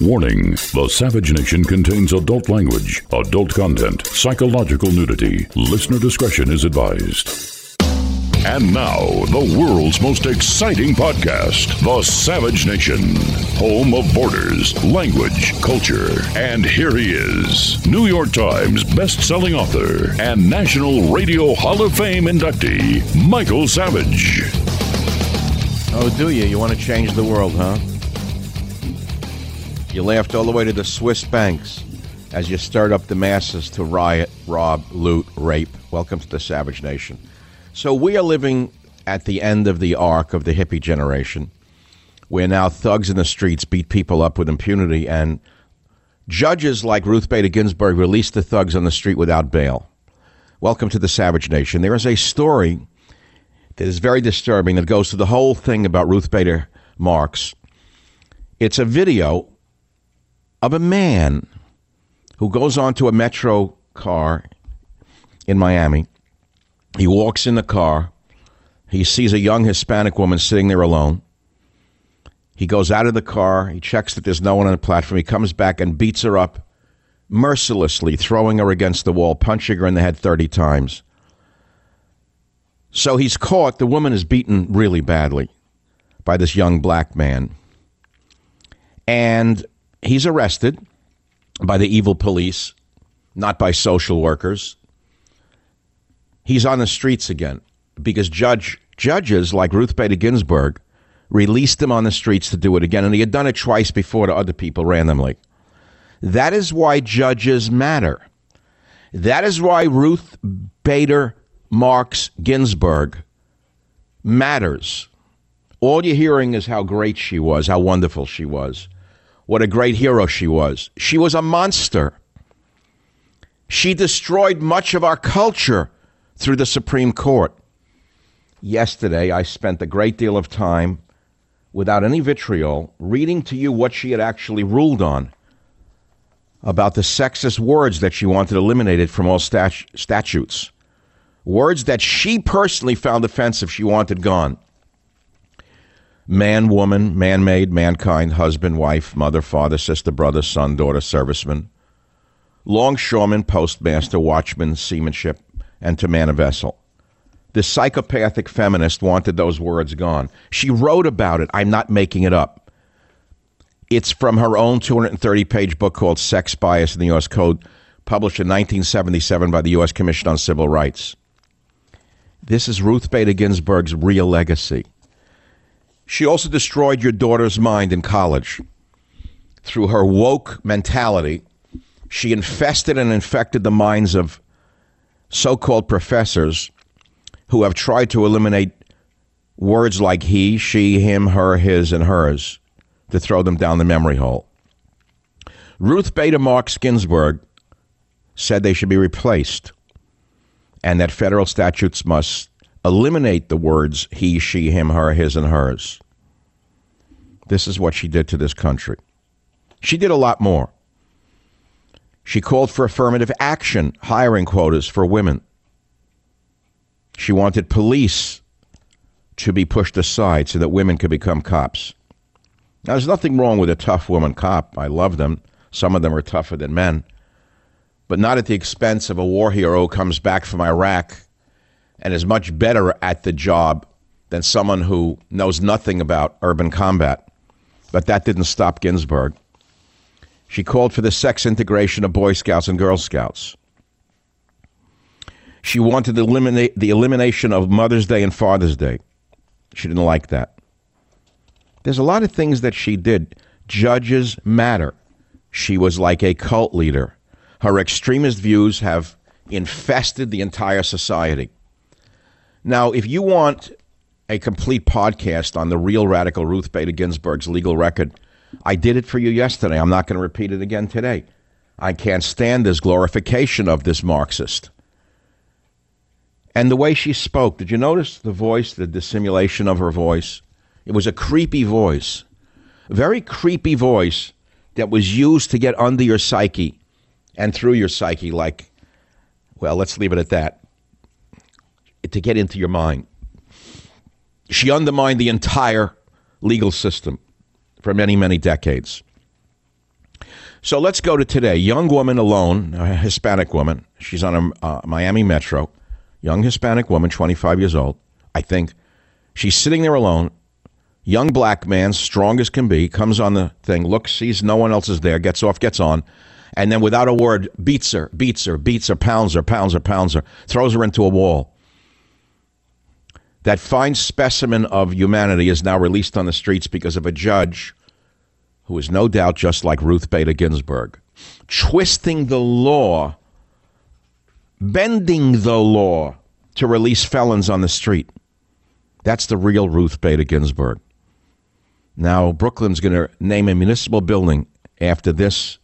Warning The Savage Nation contains adult language, adult content, psychological nudity. Listener discretion is advised. And now, the world's most exciting podcast, The Savage Nation, home of borders, language, culture. And here he is, New York Times best-selling author and National Radio Hall of Fame inductee, Michael Savage. Oh, do you? You want to change the world, huh? You laughed all the way to the Swiss banks as you stirred up the masses to riot, rob, loot, rape. Welcome to the Savage Nation. So we are living at the end of the arc of the hippie generation, where now thugs in the streets beat people up with impunity, and judges like Ruth Bader Ginsburg release the thugs on the street without bail. Welcome to the Savage Nation. There is a story that is very disturbing that goes to the whole thing about Ruth Bader Marks. It's a video of a man who goes onto a metro car in Miami. He walks in the car. He sees a young Hispanic woman sitting there alone. He goes out of the car. He checks that there's no one on the platform. He comes back and beats her up mercilessly, throwing her against the wall, punching her in the head 30 times. So he's caught. The woman is beaten really badly by this young black man. And he's arrested by the evil police, not by social workers. He's on the streets again because judge judges like Ruth Bader Ginsburg released him on the streets to do it again, and he had done it twice before to other people randomly. That is why judges matter. That is why Ruth Bader Marks Ginsburg matters. All you're hearing is how great she was, how wonderful she was what a great hero she was. She was a monster. She destroyed much of our culture through the Supreme Court. Yesterday, I spent a great deal of time without any vitriol reading to you what she had actually ruled on about the sexist words that she wanted eliminated from all stat- statutes. Words that she personally found offensive, she wanted gone man, woman, man made, mankind, husband, wife, mother, father, sister, brother, son, daughter, serviceman, longshoreman, postmaster, watchman, seamanship, and to man a vessel. This psychopathic feminist wanted those words gone. She wrote about it. I'm not making it up. It's from her own 230 page book called Sex Bias in the U.S. Code, published in 1977 by the U.S. Commission on Civil Rights. This is Ruth Bader Ginsburg's real legacy. She also destroyed your daughter's mind in college. Through her woke mentality, she infested and infected the minds of so called professors who have tried to eliminate words like he, she, him, her, his, and hers to throw them down the memory hole. Ruth Bader Marks Ginsburg said they should be replaced and that federal statutes must eliminate the words he, she, him, her, his, and hers. This is what she did to this country. She did a lot more. She called for affirmative action, hiring quotas for women. She wanted police to be pushed aside so that women could become cops. Now, there's nothing wrong with a tough woman cop. I love them. Some of them are tougher than men, but not at the expense of a war hero who comes back from Iraq and is much better at the job than someone who knows nothing about urban combat. But that didn't stop Ginsburg. She called for the sex integration of Boy Scouts and Girl Scouts. She wanted to eliminate the elimination of Mother's Day and Father's Day. She didn't like that. There's a lot of things that she did. Judges matter. She was like a cult leader. Her extremist views have infested the entire society. Now, if you want a complete podcast on the real radical Ruth Bader Ginsburg's legal record, I did it for you yesterday. I'm not going to repeat it again today. I can't stand this glorification of this Marxist. And the way she spoke, did you notice the voice, the dissimulation of her voice? It was a creepy voice, a very creepy voice that was used to get under your psyche and through your psyche, like, well, let's leave it at that, to get into your mind. She undermined the entire legal system for many, many decades. So let's go to today. Young woman alone, a Hispanic woman. She's on a uh, Miami Metro. Young Hispanic woman, 25 years old, I think. She's sitting there alone young black man, strong as can be, comes on the thing, looks, sees no one else is there, gets off, gets on, and then without a word, beats her, beats her, beats her, pounds her, pounds her, pounds her, throws her into a wall. That fine specimen of humanity is now released on the streets because of a judge who is no doubt just like Ruth Bader Ginsburg, twisting the law, bending the law to release felons on the street. That's the real Ruth Bader Ginsburg. Now, Brooklyn's going to name a municipal building after this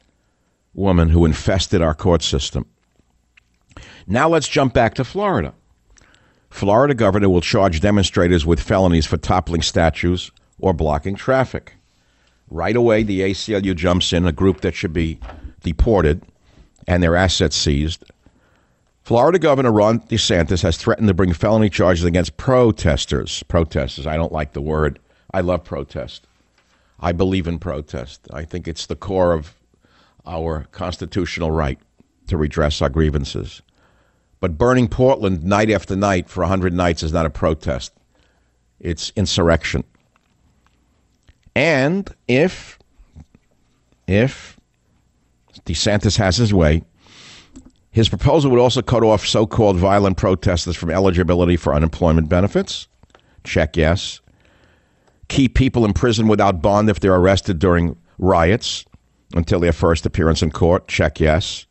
woman who infested our court system. Now, let's jump back to Florida. Florida governor will charge demonstrators with felonies for toppling statues or blocking traffic. Right away, the ACLU jumps in, a group that should be deported and their assets seized. Florida Governor Ron DeSantis has threatened to bring felony charges against protesters. Protesters, I don't like the word I love protest. I believe in protest. I think it's the core of our constitutional right to redress our grievances. But burning Portland night after night for 100 nights is not a protest, it's insurrection. And if, if DeSantis has his way, his proposal would also cut off so called violent protesters from eligibility for unemployment benefits. Check yes keep people in prison without bond if they're arrested during riots until their first appearance in court. Check yes.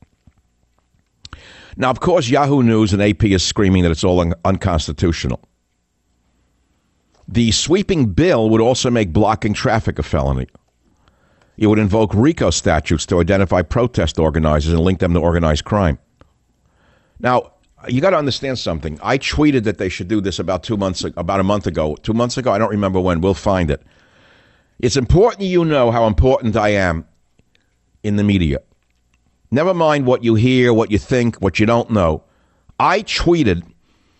Now, of course, Yahoo News and AP is screaming that it's all un- unconstitutional. The sweeping bill would also make blocking traffic a felony. It would invoke RICO statutes to identify protest organizers and link them to organized crime. Now, you got to understand something. I tweeted that they should do this about two months, about a month ago. Two months ago, I don't remember when. We'll find it. It's important you know how important I am in the media. Never mind what you hear, what you think, what you don't know. I tweeted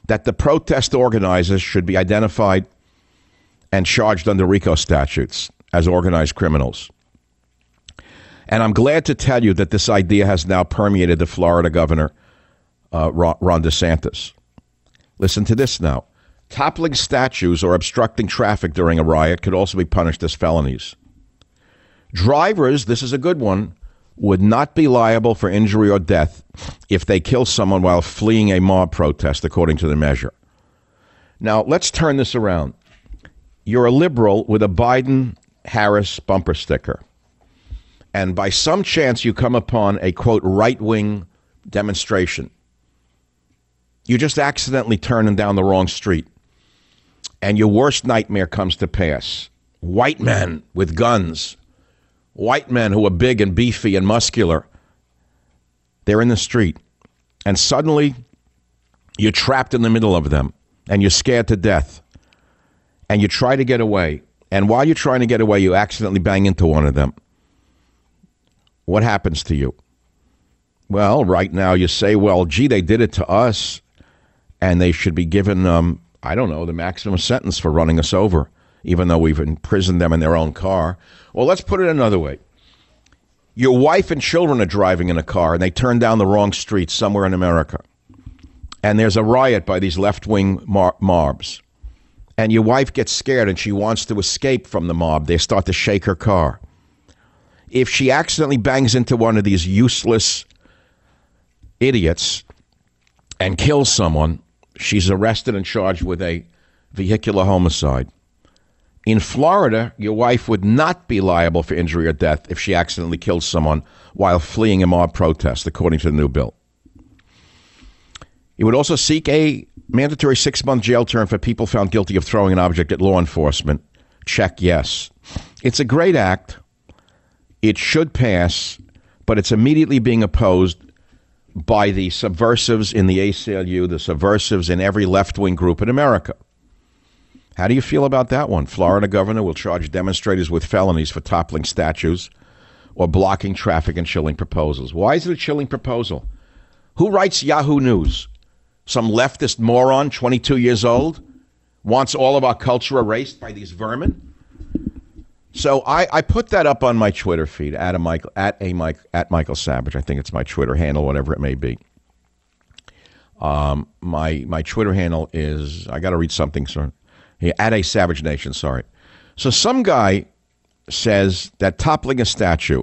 that the protest organizers should be identified and charged under RICO statutes as organized criminals. And I'm glad to tell you that this idea has now permeated the Florida governor uh, Ron DeSantis. Listen to this now. Toppling statues or obstructing traffic during a riot could also be punished as felonies. Drivers, this is a good one, would not be liable for injury or death if they kill someone while fleeing a mob protest, according to the measure. Now, let's turn this around. You're a liberal with a Biden Harris bumper sticker. And by some chance, you come upon a quote, right wing demonstration. You just accidentally turning down the wrong street. And your worst nightmare comes to pass. White men with guns, white men who are big and beefy and muscular, they're in the street. And suddenly you're trapped in the middle of them and you're scared to death. And you try to get away. and while you're trying to get away, you accidentally bang into one of them, what happens to you? Well, right now you say, well, gee, they did it to us, and they should be given, um, I don't know, the maximum sentence for running us over, even though we've imprisoned them in their own car. Well, let's put it another way. Your wife and children are driving in a car, and they turn down the wrong street somewhere in America. And there's a riot by these left wing mar- mobs. And your wife gets scared and she wants to escape from the mob. They start to shake her car. If she accidentally bangs into one of these useless idiots and kills someone, she's arrested and charged with a vehicular homicide. In Florida, your wife would not be liable for injury or death if she accidentally killed someone while fleeing a mob protest, according to the new bill. It would also seek a mandatory six month jail term for people found guilty of throwing an object at law enforcement. Check yes. It's a great act. It should pass, but it's immediately being opposed by the subversives in the ACLU, the subversives in every left wing group in America. How do you feel about that one? Florida governor will charge demonstrators with felonies for toppling statues or blocking traffic and chilling proposals. Why is it a chilling proposal? Who writes Yahoo News? Some leftist moron, 22 years old, wants all of our culture erased by these vermin? So I, I put that up on my Twitter feed at a Michael at a Mike at Michael Savage. I think it's my Twitter handle, whatever it may be. Um, my my Twitter handle is I got to read something. So at a Savage Nation. Sorry. So some guy says that toppling a statue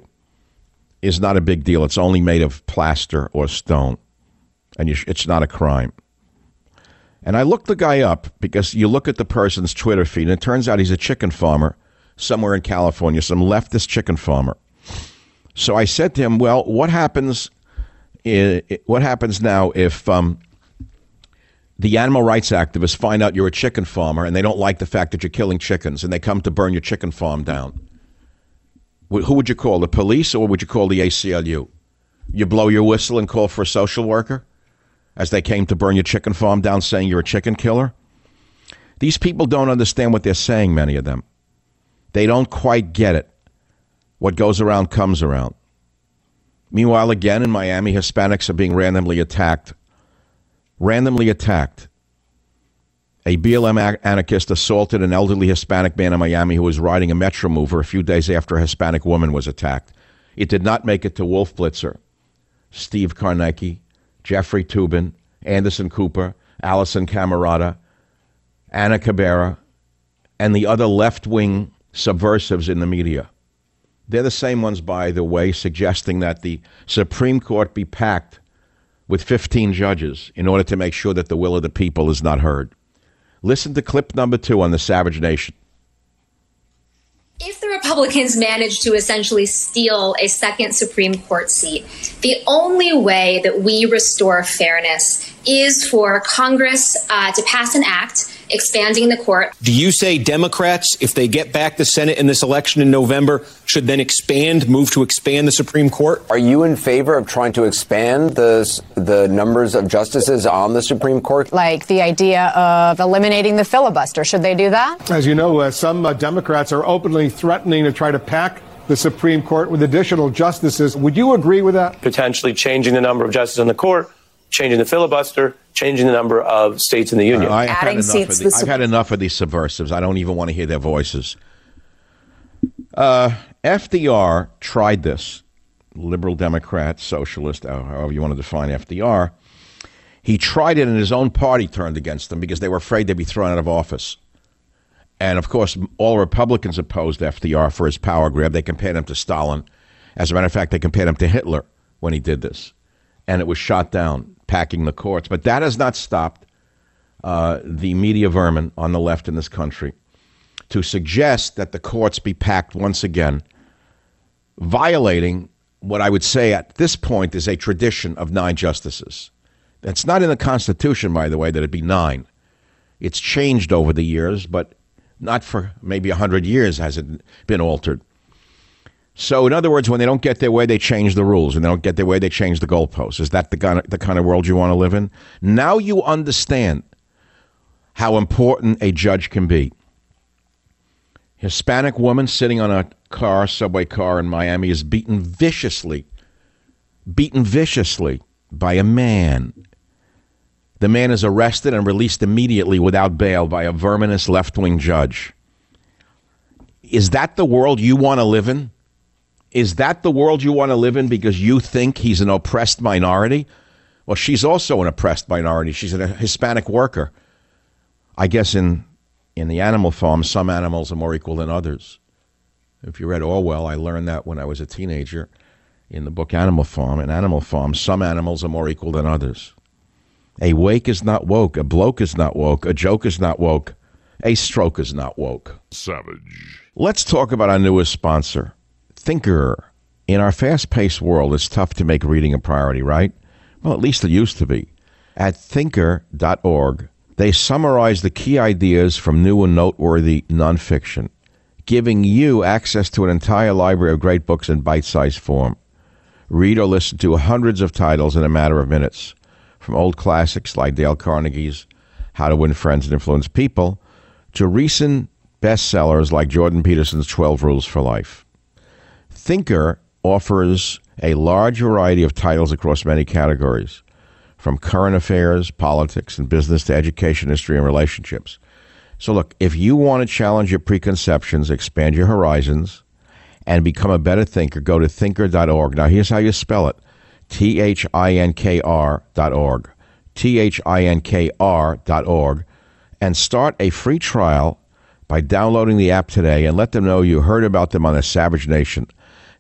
is not a big deal. It's only made of plaster or stone, and you, it's not a crime. And I looked the guy up because you look at the person's Twitter feed, and it turns out he's a chicken farmer somewhere in California, some leftist chicken farmer. So I said to him, "Well, what happens? what happens now if um, the animal rights activists find out you're a chicken farmer and they don't like the fact that you're killing chickens and they come to burn your chicken farm down? Who would you call? The police or would you call the ACLU? You blow your whistle and call for a social worker as they came to burn your chicken farm down, saying you're a chicken killer? These people don't understand what they're saying, many of them. They don't quite get it. What goes around comes around. Meanwhile, again in Miami, Hispanics are being randomly attacked. Randomly attacked. A BLM anarchist assaulted an elderly Hispanic man in Miami who was riding a Metro Mover a few days after a Hispanic woman was attacked. It did not make it to Wolf Blitzer, Steve Kornacki, Jeffrey Toobin, Anderson Cooper, Alisyn Camerota, Ana Cabrera, and the other left wing subversives in the media. They're the same ones, by the way, suggesting that the Supreme Court be packed with 15 judges in order to make sure that the will of the people is not heard. Listen to clip number two on the Savage Nation. If the Republicans manage to essentially steal a second Supreme Court seat, the only way that we restore fairness is for Congress uh, to pass an act expanding the court. Do you say Democrats, if they get back the Senate in this election in November, should then expand, move to expand the Supreme Court? Are you in favor of trying to expand the the numbers of justices on the Supreme Court? Like the idea of eliminating the filibuster. Should they do that? As you know, uh, some uh, Democrats are openly threatening to try to pack the Supreme Court with additional justices. Would you agree with that? Potentially changing the number of justices on the court, changing the filibuster, changing the number of states in the union. Uh, I've, had enough, the, I've had enough of these subversives. I don't even want to hear their voices. Uh, FDR tried this. Liberal Democrat, socialist, uh, however you want to define FDR. He tried it, and his own party turned against him because they were afraid they'd be thrown out of office. And of course, all Republicans opposed FDR for his power grab. They compared him to Stalin. As a matter of fact, they compared him to Hitler when he did this. And it was shot down packing the courts. But that has not stopped uh, the media vermin on the left in this country to suggest that the courts be packed once again, violating what I would say at this point is a tradition of nine justices. That's not in the Constitution, by the way, that it be nine. It's changed over the years, but not for maybe 100 years has it been altered. So, in other words, when they don't get their way, they change the rules. and they don't get their way, they change the goalposts. Is that the kind of, the kind of world you want to live in? Now you understand how important a judge can be. Hispanic woman sitting on a car, subway car in Miami, is beaten viciously, beaten viciously by a man. The man is arrested and released immediately without bail by a verminous left wing judge. Is that the world you want to live in? Is that the world you want to live in because you think he's an oppressed minority? Well, she's also an oppressed minority. She's a Hispanic worker. I guess in in the animal farm, some animals are more equal than others. If you read Orwell, I learned that when I was a teenager in the book Animal Farm. In Animal Farm, some animals are more equal than others. A wake is not woke. A bloke is not woke. A joke is not woke. A stroke is not woke. Savage. Let's talk about our newest sponsor, Thinkr. In our fast paced world, it's tough to make reading a priority, right? Well, at least it used to be. At thinkr.org, they summarize the key ideas from new and noteworthy nonfiction, giving you access to an entire library of great books in bite sized form. Read or listen to hundreds of titles in a matter of minutes, from old classics like Dale Carnegie's How to Win Friends and Influence People to recent bestsellers like Jordan Peterson's 12 Rules for Life. Thinkr offers a large variety of titles across many categories, from current affairs, politics, and business to education, history, and relationships. So, look, if you want to challenge your preconceptions, expand your horizons, and become a better thinker, go to thinkr.org. Now, here's how you spell it T H I N K R dot org. T H I N K R dot org. And start a free trial by downloading the app today and let them know you heard about them on the Savage Nation.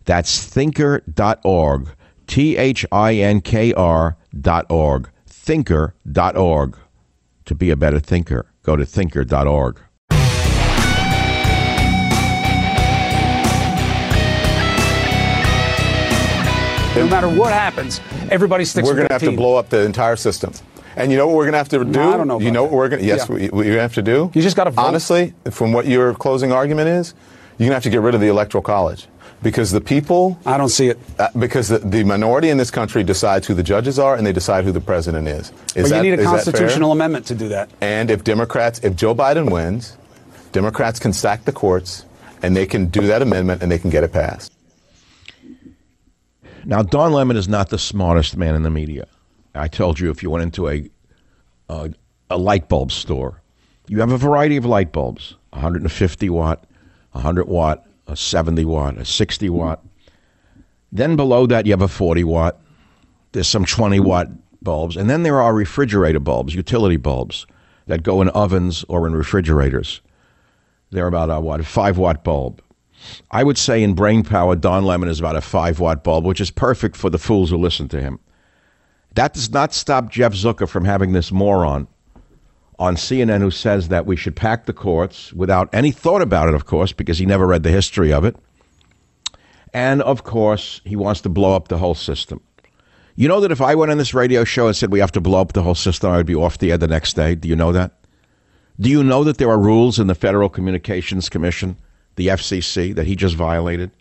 That's thinkr.org. T H I N K R dot org. Thinkr.org. To be a better thinker, go to thinkr.org. No matter what happens, everybody sticks We're going to have to blow up the entire system. And you know what we're going to have to do? No, I don't know You about know what we're going to? Yes, Yeah. we, what you're going to have to do. You just gotta. Honestly, from what your closing argument is, you're going to have to get rid of the electoral college because the people. I don't see it. Uh, because the, the minority in this country decides who the judges are and they decide who the president is. Is But that, you need a is that fair? constitutional amendment to do that. And if Democrats, if Joe Biden wins, Democrats can stack the courts and they can do that amendment and they can get it passed. Now, Don Lemon is not the smartest man in the media. I told you if you went into a, a, a light bulb store, you have a variety of light bulbs 150 watt, 100 watt, a 70 watt, a 60 watt. Then below that, you have a 40 watt. There's some 20 watt bulbs. And then there are refrigerator bulbs, utility bulbs that go in ovens or in refrigerators. They're about a what, a 5 watt bulb. I would say in brain power, Don Lemon is about a five watt bulb, which is perfect for the fools who listen to him. That does not stop Jeff Zucker from having this moron on CNN who says that we should pack the courts without any thought about it, of course, because he never read the history of it. And of course, he wants to blow up the whole system. You know that if I went on this radio show and said we have to blow up the whole system, I would be off the air the next day. Do you know that? Do you know that there are rules in the Federal Communications Commission, the FCC, that he just violated?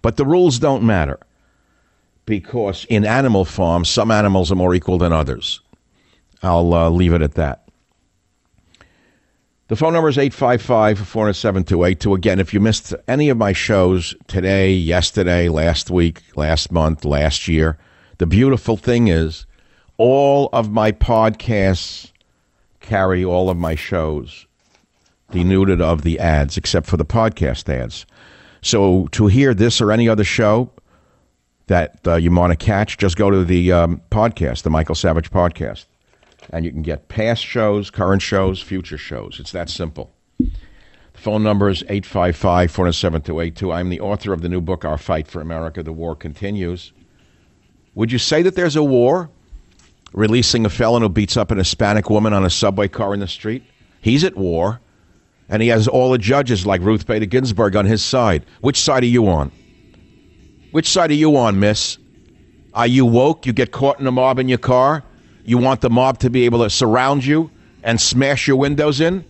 But the rules don't matter because in animal farms, some animals are more equal than others. I'll uh, leave it at that. The phone number is 855 407 282. Again, if you missed any of my shows today, yesterday, last week, last month, last year, the beautiful thing is all of my podcasts carry all of my shows denuded of the ads except for the podcast ads. So to hear this or any other show that uh, you want to catch, just go to the um, podcast, the Michael Savage podcast, and you can get past shows, current shows, future shows. It's that simple. The phone number is 855 407 282. I'm the author of the new book, Our Fight for America The War Continues. Would you say that there's a war? Releasing a felon who beats up an Hispanic woman on a subway car in the street? He's at war and he has all the judges like Ruth Bader Ginsburg on his side. Which side are you on? Which side are you on, miss? Are you woke? You get caught in a mob in your car? You want the mob to be able to surround you and smash your windows in?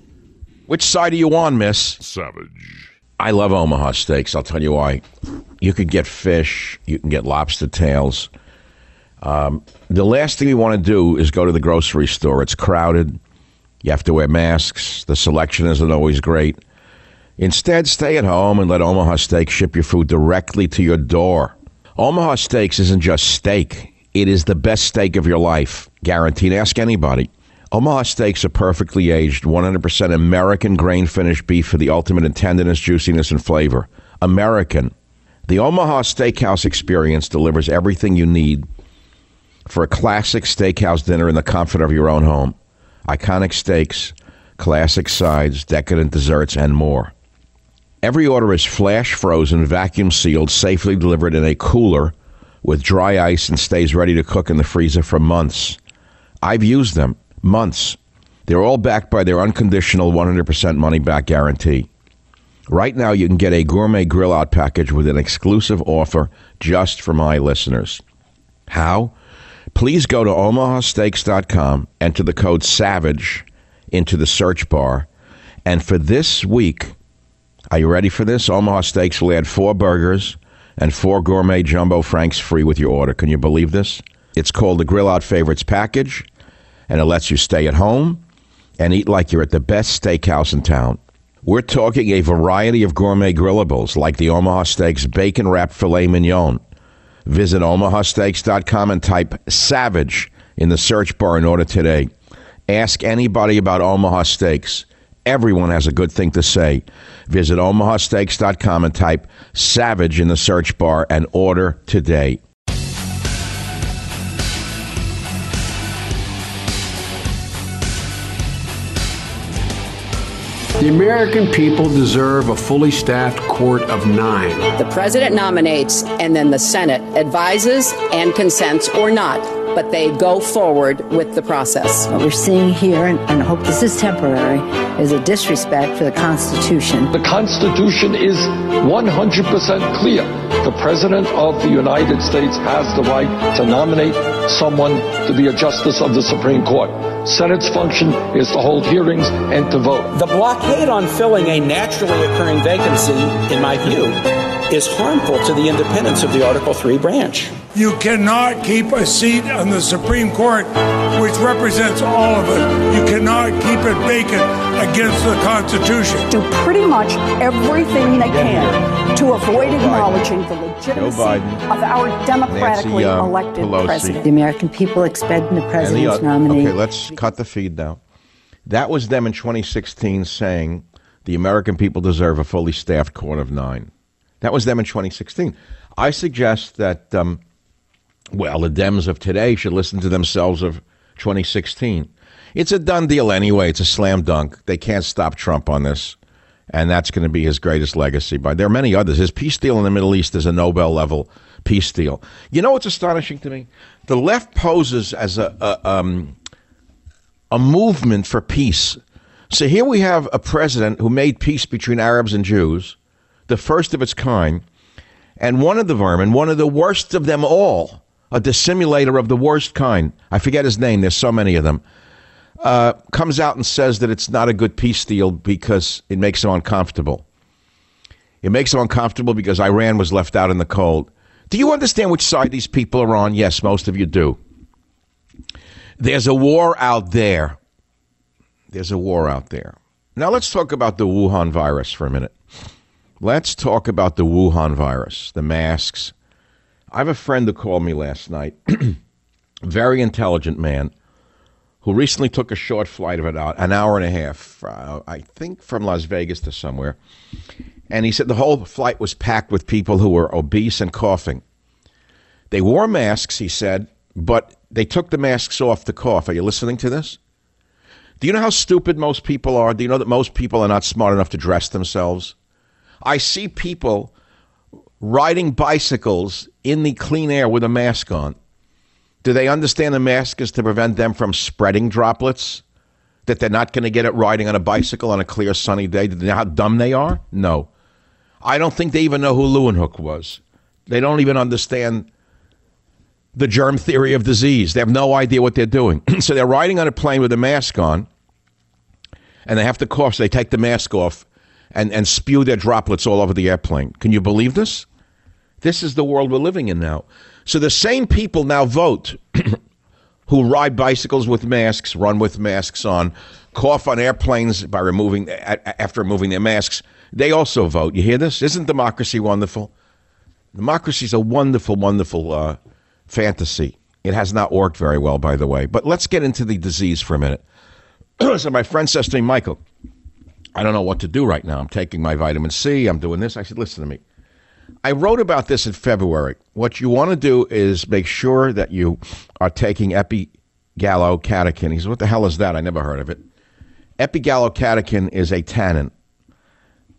Which side are you on, miss? Savage. I love Omaha steaks. I'll tell you why. You could get fish, you can get lobster tails. Um, the last thing you want to do is go to the grocery store. It's crowded. You have to wear masks. The selection isn't always great. Instead, stay at home and let Omaha Steaks ship your food directly to your door. Omaha Steaks isn't just steak, it is the best steak of your life. Guaranteed. Ask anybody. Omaha Steaks are perfectly aged, 100% American grain finished beef for the ultimate in tenderness, juiciness, and flavor. American. The Omaha Steakhouse experience delivers everything you need for a classic steakhouse dinner in the comfort of your own home. Iconic steaks, classic sides, decadent desserts, and more. Every order is flash frozen, vacuum sealed, safely delivered in a cooler with dry ice and stays ready to cook in the freezer for months. I've used them months. They're all backed by their unconditional 100% money back guarantee. Right now, you can get a gourmet grill out package with an exclusive offer just for my listeners. How? Please go to omahasteaks.com, enter the code SAVAGE into the search bar, and for this week, are you ready for this? Omaha Steaks will add four burgers and four gourmet jumbo franks free with your order. Can you believe this? It's called the Grill Out Favorites Package, and it lets you stay at home and eat like you're at the best steakhouse in town. We're talking a variety of gourmet grillables like the Omaha Steaks bacon wrapped filet mignon. Visit omahasteaks.com and type SAVAGE in the search bar in order today. Ask anybody about Omaha Steaks. Everyone has a good thing to say. Visit omahasteaks.com and type SAVAGE in the search bar and order today. The American people deserve a fully staffed court of nine. The president nominates, and then the Senate advises and consents or not, but they go forward with the process. What we're seeing here, and, and I hope this is temporary, is a disrespect for the Constitution. The Constitution is 100% clear. The President of the United States has the right to nominate someone to be a justice of the Supreme Court. Senate's function is to hold hearings and to vote. The blockade on filling a naturally occurring vacancy, in my view, is harmful to the independence of the Article 3 branch. You cannot keep a seat on the Supreme Court, which represents all of us. You cannot keep it vacant against the Constitution. Do pretty much everything they can to avoid acknowledging the legitimacy of our democratically Nancy, uh, elected Pelosi. president. The American people expect the president's the, nominee. Okay, let's cut the feed now. That was them in 2016 saying the American people deserve a fully staffed court of nine. That was them in 2016. I suggest that, um, well, the Dems of today should listen to themselves of 2016. It's a done deal anyway. It's a slam dunk. They can't stop Trump on this. And that's going to be his greatest legacy. But there are many others. His peace deal in the Middle East is a Nobel level peace deal. You know what's astonishing to me? The left poses as a, a, um, a movement for peace. So here we have a president who made peace between Arabs and Jews, the first of its kind, and one of the vermin, one of the worst of them all, a dissimulator of the worst kind. I forget his name. There's so many of them. Uh, comes out and says that it's not a good peace deal because it makes him uncomfortable. It makes him uncomfortable because Iran was left out in the cold. Do you understand which side these people are on? Yes, most of you do. There's a war out there. There's a war out there. Now let's talk about the Wuhan virus for a minute. Let's talk about the Wuhan virus, the masks. I have a friend who called me last night, very intelligent man, who recently took a short flight of an hour and a half, uh, I think from Las Vegas to somewhere. And he said the whole flight was packed with people who were obese and coughing. They wore masks, he said, but they took the masks off to cough. Are you listening to this? Do you know how stupid most people are? Do you know that most people are not smart enough to dress themselves? I see people riding bicycles in the clean air with a mask on. Do they understand the mask is to prevent them from spreading droplets? That they're not going to get it riding on a bicycle on a clear sunny day? Do they know how dumb they are? No. I don't think they even know who Leeuwenhoek was. They don't even understand the germ theory of disease. They have no idea what they're doing. so they're riding on a plane with a mask on, and they have to cough. So they take the mask off and, and spew their droplets all over the airplane. Can you believe this? This is the world we're living in now. So the same people now vote who ride bicycles with masks, run with masks on, cough on airplanes by removing after removing their masks. They also vote. You hear this? Isn't democracy wonderful? Democracy is a wonderful, wonderful uh, fantasy. It has not worked very well, by the way. But let's get into the disease for a minute. so my friend says to me, Michael, I don't know what to do right now. I'm taking my vitamin C. I'm doing this. I said, listen to me. I wrote about this in February. What you want to do is make sure that you are taking epigallocatechin. He said, what the hell is that? I never heard of it. Epigallocatechin is a tannin.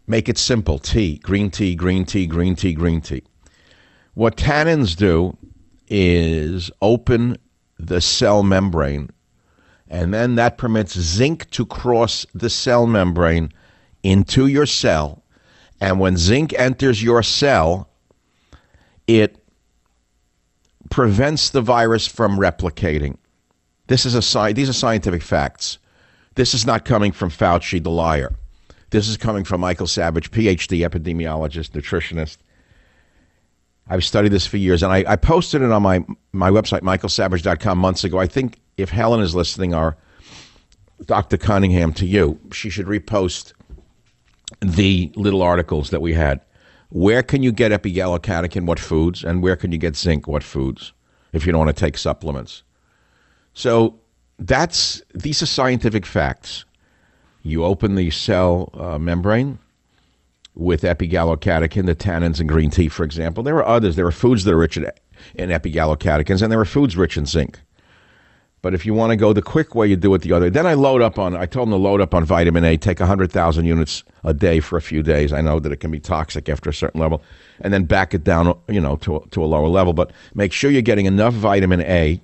Make it simple. Tea, green tea, green tea, green tea, green tea. What tannins do is open the cell membrane, and then that permits zinc to cross the cell membrane into your cell. And when zinc enters your cell, it prevents the virus from replicating. This is a sci- these are scientific facts. This is not coming from Fauci, the liar. This is coming from Michael Savage, PhD epidemiologist, nutritionist. I've studied this for years, and I, I posted it on my, my website, michaelsavage.com, months ago. I think if Helen is listening, or Dr. Cunningham to you, she should repost the little articles that we had. Where can you get epigallocatechin, what foods, and where can you get zinc, what foods, if you don't want to take supplements? So that's these are scientific facts. You open the cell uh, membrane with epigallocatechin, the tannins in green tea, for example. There are others. There are foods that are rich in, in epigallocatechins, and there are foods rich in zinc. But if you want to go the quick way, you do it the other. Way. Then I load up on. I told them to load up on vitamin A. Take hundred thousand units a day for a few days. I know that it can be toxic after a certain level, and then back it down, you know, to to a lower level. But make sure you're getting enough vitamin A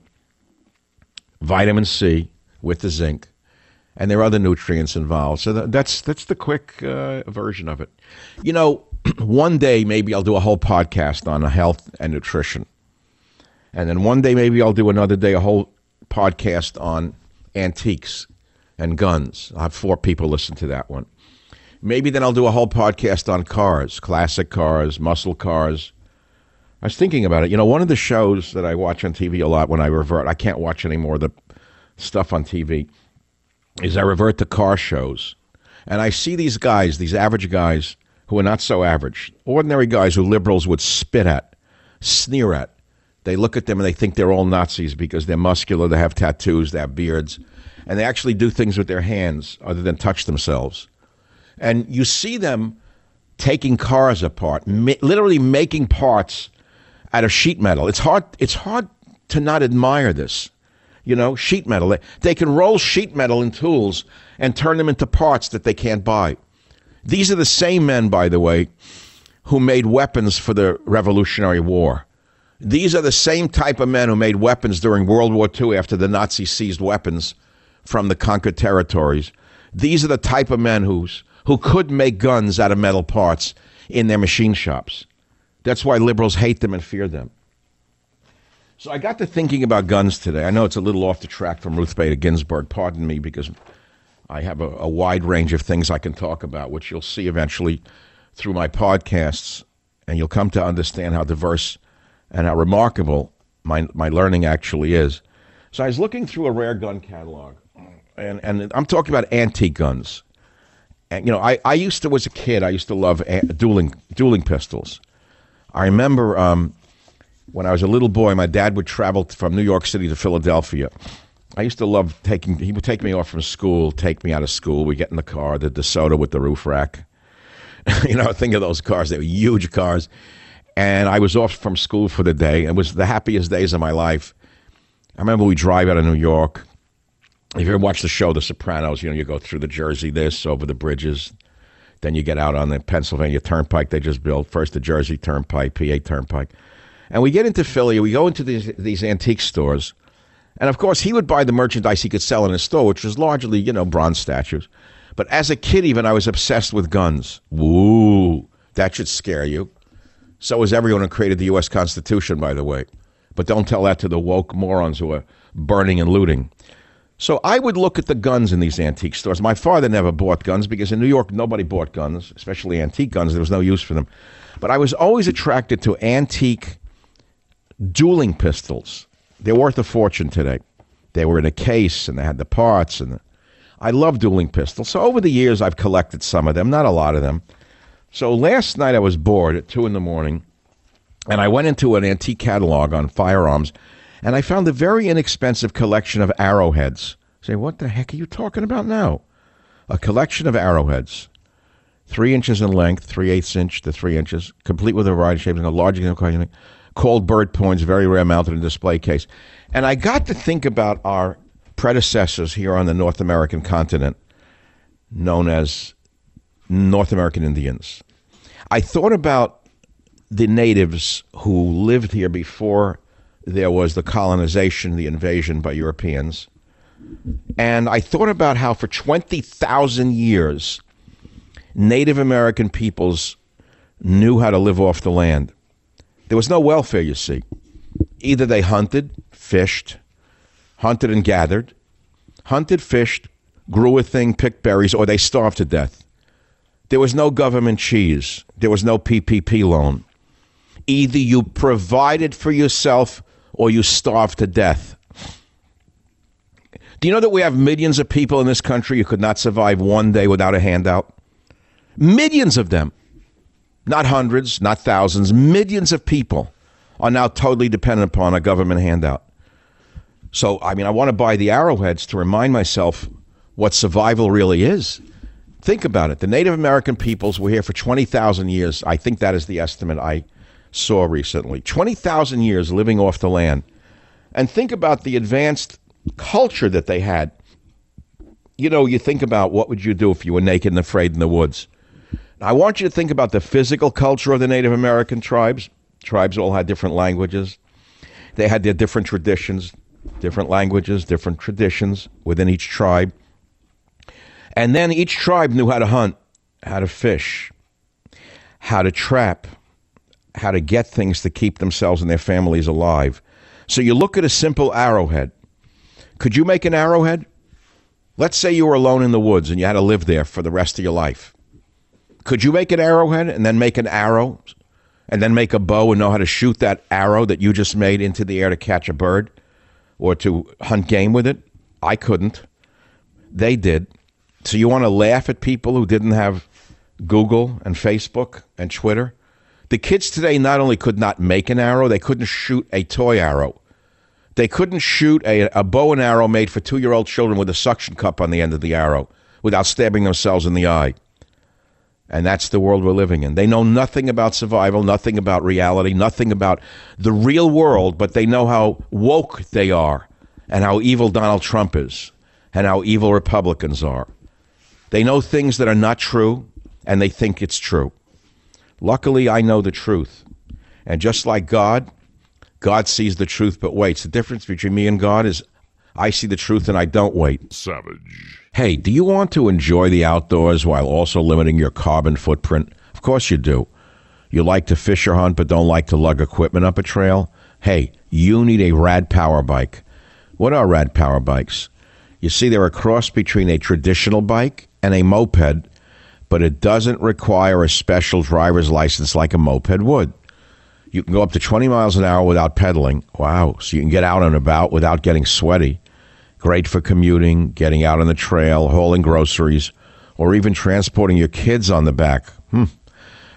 vitamin C with the zinc, and there are other nutrients involved. So that's that's the quick uh, version of it. You know, one day maybe I'll do a whole podcast on health and nutrition, and then one day maybe I'll do another day a whole podcast on antiques and guns. I'll have four people listen to that one. Maybe then I'll do a whole podcast on cars, classic cars, muscle cars, I was thinking about it. You know, one of the shows that I watch on TV a lot when I revert, I can't watch any anymore the stuff on TV, is I revert to car shows. And I see these guys, these average guys who are not so average, ordinary guys who liberals would spit at, sneer at. They look at them and they think they're all Nazis because they're muscular, they have tattoos, they have beards, and they actually do things with their hands other than touch themselves. And you see them taking cars apart, mi- literally making parts out of sheet metal. It's hard. It's hard to not admire this. You know, sheet metal. They, they can roll sheet metal in tools and turn them into parts that they can't buy. These are the same men, by the way, who made weapons for the Revolutionary War. These are the same type of men who made weapons during World War II after the Nazis seized weapons from the conquered territories. These are the type of men who's, who could make guns out of metal parts in their machine shops. That's why liberals hate them and fear them. So I got to thinking about guns today. I know it's a little off the track from Ruth Bader Ginsburg. Pardon me, because I have a, a wide range of things I can talk about, which you'll see eventually through my podcasts, and you'll come to understand how diverse and how remarkable my, my learning actually is. So I was looking through a rare gun catalog, and, and I'm talking about antique guns. And, you know, I, I used to, as a kid, I used to love dueling, dueling pistols. I remember um, when I was a little boy, my dad would travel from New York City to Philadelphia. I used to love taking, he would take me off from school, take me out of school. We get in the car, the DeSoto with the roof rack. you know, think of those cars. They were huge cars. And I was off from school for the day. It was the happiest days of my life. I remember we drive out of New York. If you ever watch the show The Sopranos, you know, you go through the Jersey, this, over the bridges, then you get out on the Pennsylvania Turnpike they just built, first the Jersey Turnpike, PA Turnpike. And we get into Philly, we go into these, these antique stores. And of course, he would buy the merchandise he could sell in his store, which was largely, you know, bronze statues. But as a kid, even, I was obsessed with guns. Woo, that should scare you. So was everyone who created the U.S. Constitution, by the way. But don't tell that to the woke morons who are burning and looting. So I would look at the guns in these antique stores. My father never bought guns because in New York nobody bought guns, especially antique guns. There was no use for them. But I was always attracted to antique dueling pistols. They're worth a fortune today. They were in a case and they had the parts and the, I love dueling pistols. So over the years I've collected some of them, not a lot of them. So last night I was bored at two in the morning, and I went into an antique catalog on firearms, and I found a very inexpensive collection of arrowheads. Say, what the heck are you talking about now? A collection of arrowheads, three inches in length, three eighths inch to three inches, complete with a variety of shapes, and a large called bird points, very rare, mounted in a display case. And I got to think about our predecessors here on the North American continent, known as North American Indians. I thought about the natives who lived here before there was the colonization, the invasion by Europeans. And I thought about how for 20,000 years, Native American peoples knew how to live off the land. There was no welfare, you see. Either they hunted, fished, hunted and gathered, hunted, fished, grew a thing, picked berries, or they starved to death. There was no government cheese. There was no PPP loan. Either you provided for yourself or you starved to death. Do you know that we have millions of people in this country who could not survive one day without a handout? Millions of them. Not hundreds, not thousands, millions of people are now totally dependent upon a government handout. So, I mean, I want to buy the arrowheads to remind myself what survival really is. Think about it. The Native American peoples were here for 20,000 years. I think that is the estimate I saw recently. 20,000 years living off the land. And think about the advanced culture that they had. You know, you think about what would you do if you were naked and afraid in the woods. I want you to think about the physical culture of the Native American tribes. Tribes all had different languages. They had their different traditions, different languages, different traditions within each tribe. And then each tribe knew how to hunt, how to fish, how to trap, how to get things to keep themselves and their families alive. So you look at a simple arrowhead. Could you make an arrowhead? Let's say you were alone in the woods and you had to live there for the rest of your life. Could you make an arrowhead and then make an arrow and then make a bow and know how to shoot that arrow that you just made into the air to catch a bird or to hunt game with it? I couldn't. They did. So you want to laugh at people who didn't have Google and Facebook and Twitter? The kids today not only could not make an arrow, they couldn't shoot a toy arrow. They couldn't shoot a, a bow and arrow made for two year old children with a suction cup on the end of the arrow without stabbing themselves in the eye. And that's the world we're living in. They know nothing about survival, nothing about reality, nothing about the real world, but they know how woke they are and how evil Donald Trump is and how evil Republicans are. They know things that are not true and they think it's true. Luckily, I know the truth. And just like God, God sees the truth but waits. The difference between me and God is I see the truth and I don't wait. Savage. Hey, do you want to enjoy the outdoors while also limiting your carbon footprint? Of course you do. You like to fish or hunt but don't like to lug equipment up a trail? Hey, you need a rad power bike. What are rad power bikes? You see, they're a cross between a traditional bike and a moped, but it doesn't require a special driver's license like a moped would. You can go up to 20 miles an hour without pedaling. Wow. So you can get out and about without getting sweaty. Great for commuting, getting out on the trail, hauling groceries, or even transporting your kids on the back. Hmm.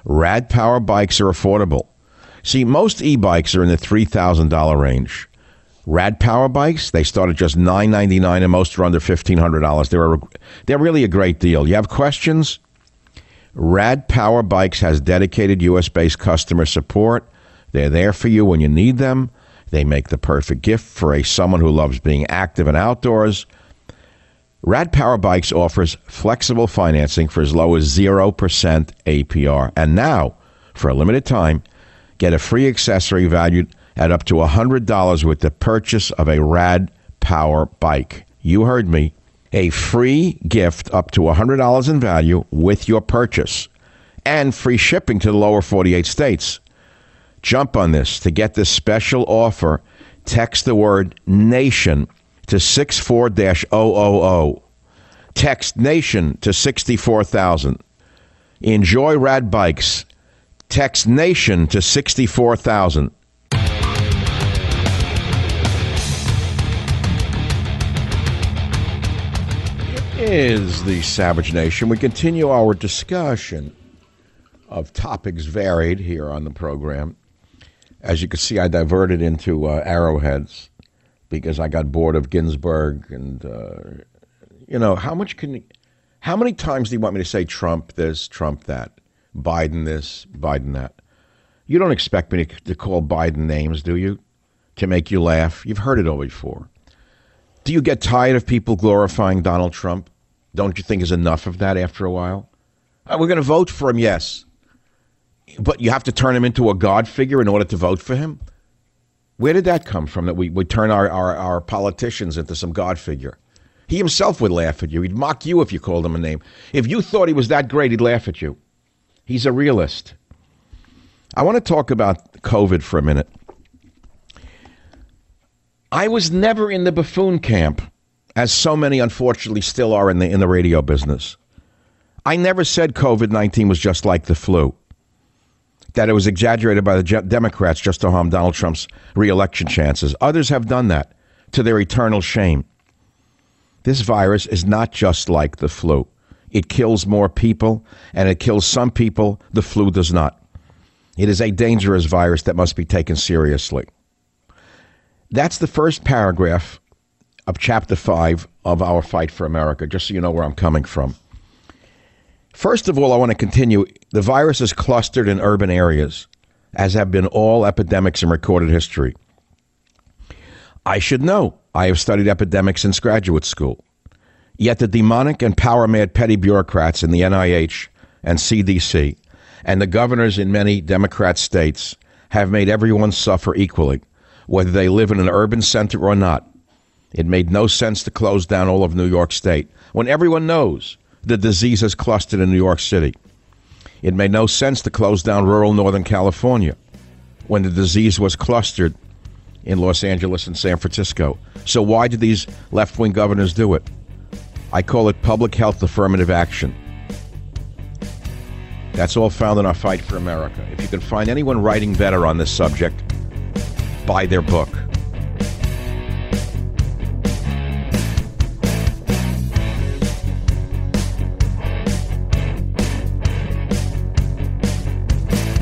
Rad Power bikes are affordable. See, most e bikes are in the $3,000 range. Rad Power bikes, they start at just 999 and most are under $1,500. They're, a, they're really a great deal. You have questions? Rad Power Bikes has dedicated US based customer support. They're there for you when you need them. They make the perfect gift for a someone who loves being active and outdoors. Rad Power Bikes offers flexible financing for as low as 0% APR. And now, for a limited time, get a free accessory valued at up to $100 with the purchase of a Rad Power bike. You heard me. A free gift up to $100 in value with your purchase and free shipping to the lower 48 states. Jump on this. To get this special offer, text the word NATION to 64 000. Text NATION to 64,000. Enjoy rad bikes. Text NATION to 64,000. Is the Savage Nation. We continue our discussion of topics varied here on the program. As you can see, I diverted into uh, arrowheads because I got bored of Ginsburg, and uh, you know how much can, how many times do you want me to say Trump this, Trump that, Biden this, Biden that? You don't expect me to, to call Biden names, do you? To make you laugh? You've heard it all before. Do you get tired of people glorifying Donald Trump? Don't you think there's enough of that after a while? Uh, we're going to vote for him, yes. But you have to turn him into a God figure in order to vote for him? Where did that come from that we would turn our, our, our politicians into some God figure? He himself would laugh at you. He'd mock you if you called him a name. If you thought he was that great, he'd laugh at you. He's a realist. I want to talk about COVID for a minute. I was never in the buffoon camp, as so many unfortunately still are in the in the radio business. I never said COVID 19 was just like the flu, that it was exaggerated by the Democrats just to harm Donald Trump's reelection chances. Others have done that to their eternal shame. This virus is not just like the flu. It kills more people, and it kills some people the flu does not. It is a dangerous virus that must be taken seriously. That's the first paragraph of chapter five of our fight for America, just so you know where I'm coming from. First of all, I want to continue. The virus is clustered in urban areas, as have been all epidemics in recorded history. I should know. I have studied epidemics since graduate school. Yet the demonic and power mad petty bureaucrats in the NIH and CDC and the governors in many Democrat states have made everyone suffer equally whether they live in an urban center or not. It made no sense to close down all of New York State when everyone knows the disease is clustered in New York City. It made no sense to close down rural Northern California when the disease was clustered in Los Angeles and San Francisco. So, why did these left wing governors do it? I call it public health affirmative action. That's all found in our fight for America. If you can find anyone writing better on this subject, buy their book.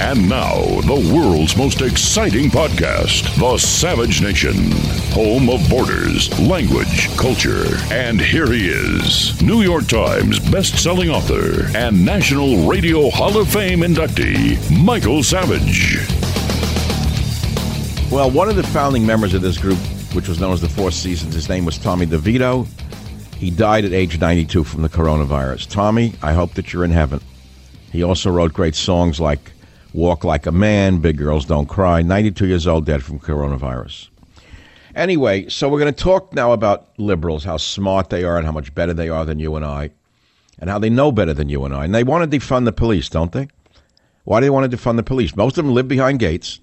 And now, the world's most exciting podcast, The Savage Nation, home of borders, language, culture. And here he is, New York Times best-selling author and National Radio Hall of Fame inductee, Michael Savage. Well, one of the founding members of this group, which was known as the Four Seasons, his name was Tommy DeVito. He died at age 92 from the coronavirus. Tommy, I hope that you're in heaven. He also wrote great songs like Walk Like a Man, Big Girls Don't Cry, 92 years old, dead from coronavirus. Anyway, so we're going to talk now about liberals, how smart they are and how much better they are than you and I, and how they know better than you and I. And they want to defund the police, don't they? Why do they want to defund the police? Most of them live behind gates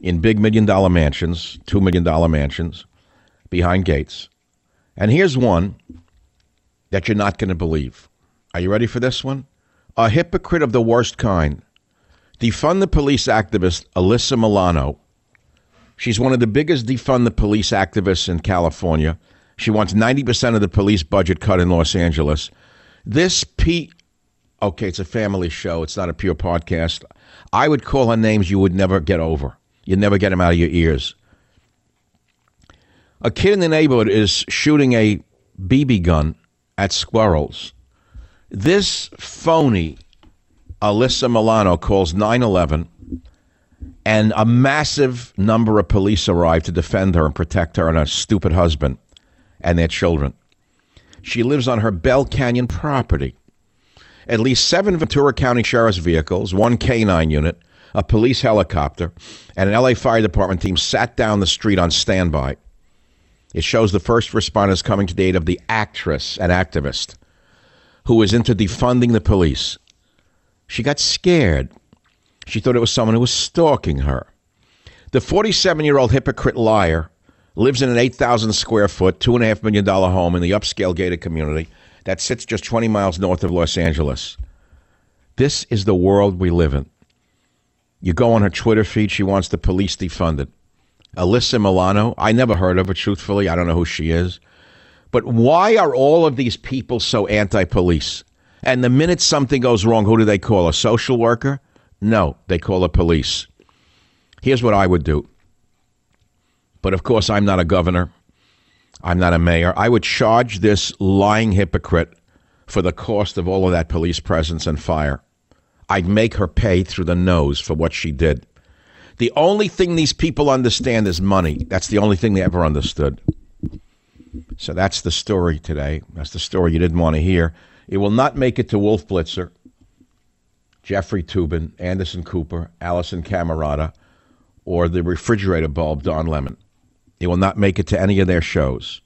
in big million dollar mansions, two million dollar mansions behind gates. And here's one that you're not going to believe. Are you ready for this one? A hypocrite of the worst kind. Defund the police activist Alyssa Milano. She's one of the biggest defund the police activists in California. She wants 90% of the police budget cut in Los Angeles. This P. Okay, it's a family show. It's not a pure podcast. I would call her names you would never get over. You'd never get them out of your ears. A kid in the neighborhood is shooting a BB gun at squirrels. This phony Alyssa Milano calls 911, and a massive number of police arrive to defend her and protect her and her stupid husband and their children. She lives on her Bell Canyon property. At least seven Ventura County Sheriff's vehicles, one K9 unit, a police helicopter, and an LA Fire Department team sat down the street on standby. It shows the first responders coming to the aid of the actress, and activist, who is into defunding the police. She got scared. She thought it was someone who was stalking her. The 47 year old hypocrite liar lives in an 8,000 square foot, $2.5 million home in the upscale gated community that sits just 20 miles north of Los Angeles. This is the world we live in. You go on her Twitter feed, she wants the police defunded. Alyssa Milano, I never heard of her, truthfully. I don't know who she is. But why are all of these people so anti police? And the minute something goes wrong, who do they call? A social worker? No, they call the police. Here's what I would do. But of course, I'm not a governor. I'm not a mayor. I would charge this lying hypocrite for the cost of all of that police presence and fire. I'd make her pay through the nose for what she did. The only thing these people understand is money. That's the only thing they ever understood. So that's the story today. That's the story you didn't want to hear. It will not make it to Wolf Blitzer, Jeffrey Toobin, Anderson Cooper, Alisyn Camerota, or the refrigerator bulb, Don Lemon. It will not make it to any of their shows.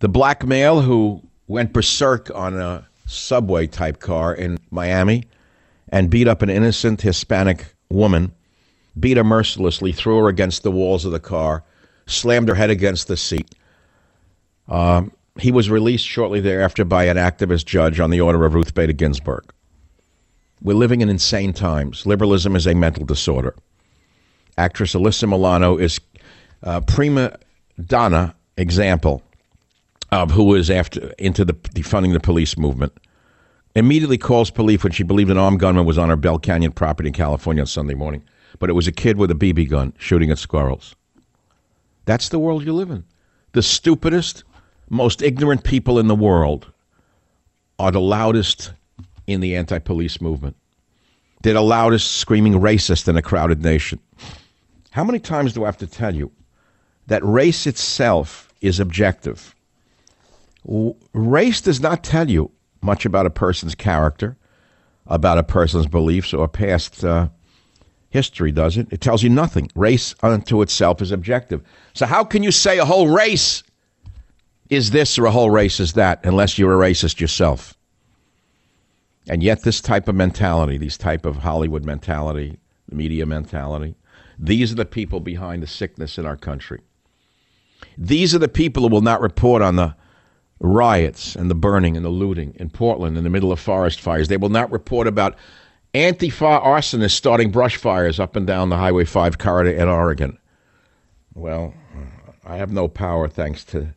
The black male who went berserk on a subway type car in Miami and beat up an innocent Hispanic woman, beat her mercilessly, threw her against the walls of the car, slammed her head against the seat. Um, he was released shortly thereafter by an activist judge on the order of Ruth Bader Ginsburg. We're living in insane times. Liberalism is a mental disorder. Actress Alyssa Milano is a prima donna example of who is after into the defunding the police movement. Immediately calls police when she believed an armed gunman was on her Bell Canyon property in California on Sunday morning, but it was a kid with a BB gun shooting at squirrels. That's the world you live in. The stupidest, most ignorant people in the world are the loudest in the anti police movement. They're the loudest screaming racist in a crowded nation. How many times do I have to tell you that race itself is objective? Race does not tell you much about a person's character, about a person's beliefs, or past uh, history, does it? It tells you nothing. Race unto itself is objective. So, how can you say a whole race is this or a whole race is that unless you're a racist yourself? And yet, this type of mentality, these type of Hollywood mentality, the media mentality, these are the people behind the sickness in our country. These are the people who will not report on the riots and the burning and the looting in Portland in the middle of forest fires. They will not report about Antifa arsonists starting brush fires up and down the Highway 5 corridor in Oregon. Well, I have no power thanks to.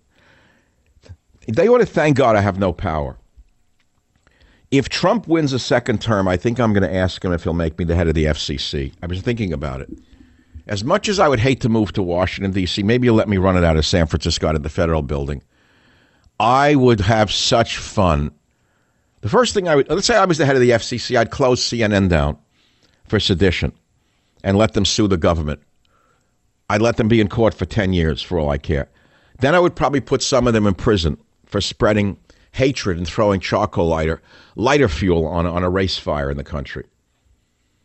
They ought to thank God I have no power. If Trump wins a second term, I think I'm going to ask him if he'll make me the head of the FCC. I was thinking about it. As much as I would hate to move to Washington, D.C., maybe you'll let me run it out of San Francisco out of the federal building. I would have such fun. The first thing I would, let's say I was the head of the FCC, I'd close CNN down for sedition and let them sue the government. I'd let them be in court for 10 years for all I care. Then I would probably put some of them in prison for spreading hatred and throwing charcoal lighter, lighter fuel on, on a race fire in the country.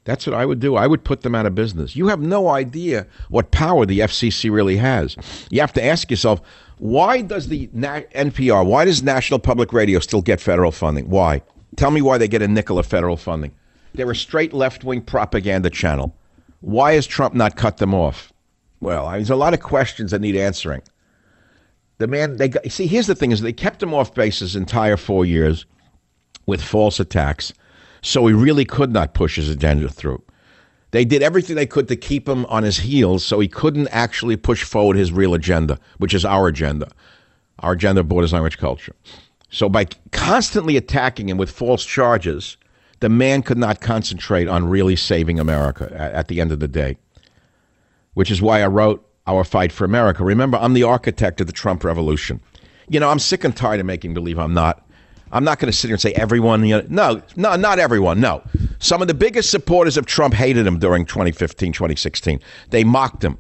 That's what I would do. I would put them out of business. You have no idea what power the FCC really has. You have to ask yourself, why does the NPR, why does National Public Radio still get federal funding? Why? Tell me why they get a nickel of federal funding. They're a straight left wing propaganda channel. Why has Trump not cut them off? Well, there's a lot of questions that need answering. The man, they got, see, here's the thing: is they kept him off base his entire four years with false attacks, so he really could not push his agenda through. They did everything they could to keep him on his heels so he couldn't actually push forward his real agenda, which is our agenda, our agenda borders language culture. So by constantly attacking him with false charges, the man could not concentrate on really saving America at, at the end of the day, which is why I wrote Our Fight for America. Remember, I'm the architect of the Trump revolution. You know, I'm sick and tired of making believe I'm not. I'm not going to sit here and say everyone. You know, no, no, not everyone. No, some of the biggest supporters of Trump hated him during 2015, 2016. They mocked him.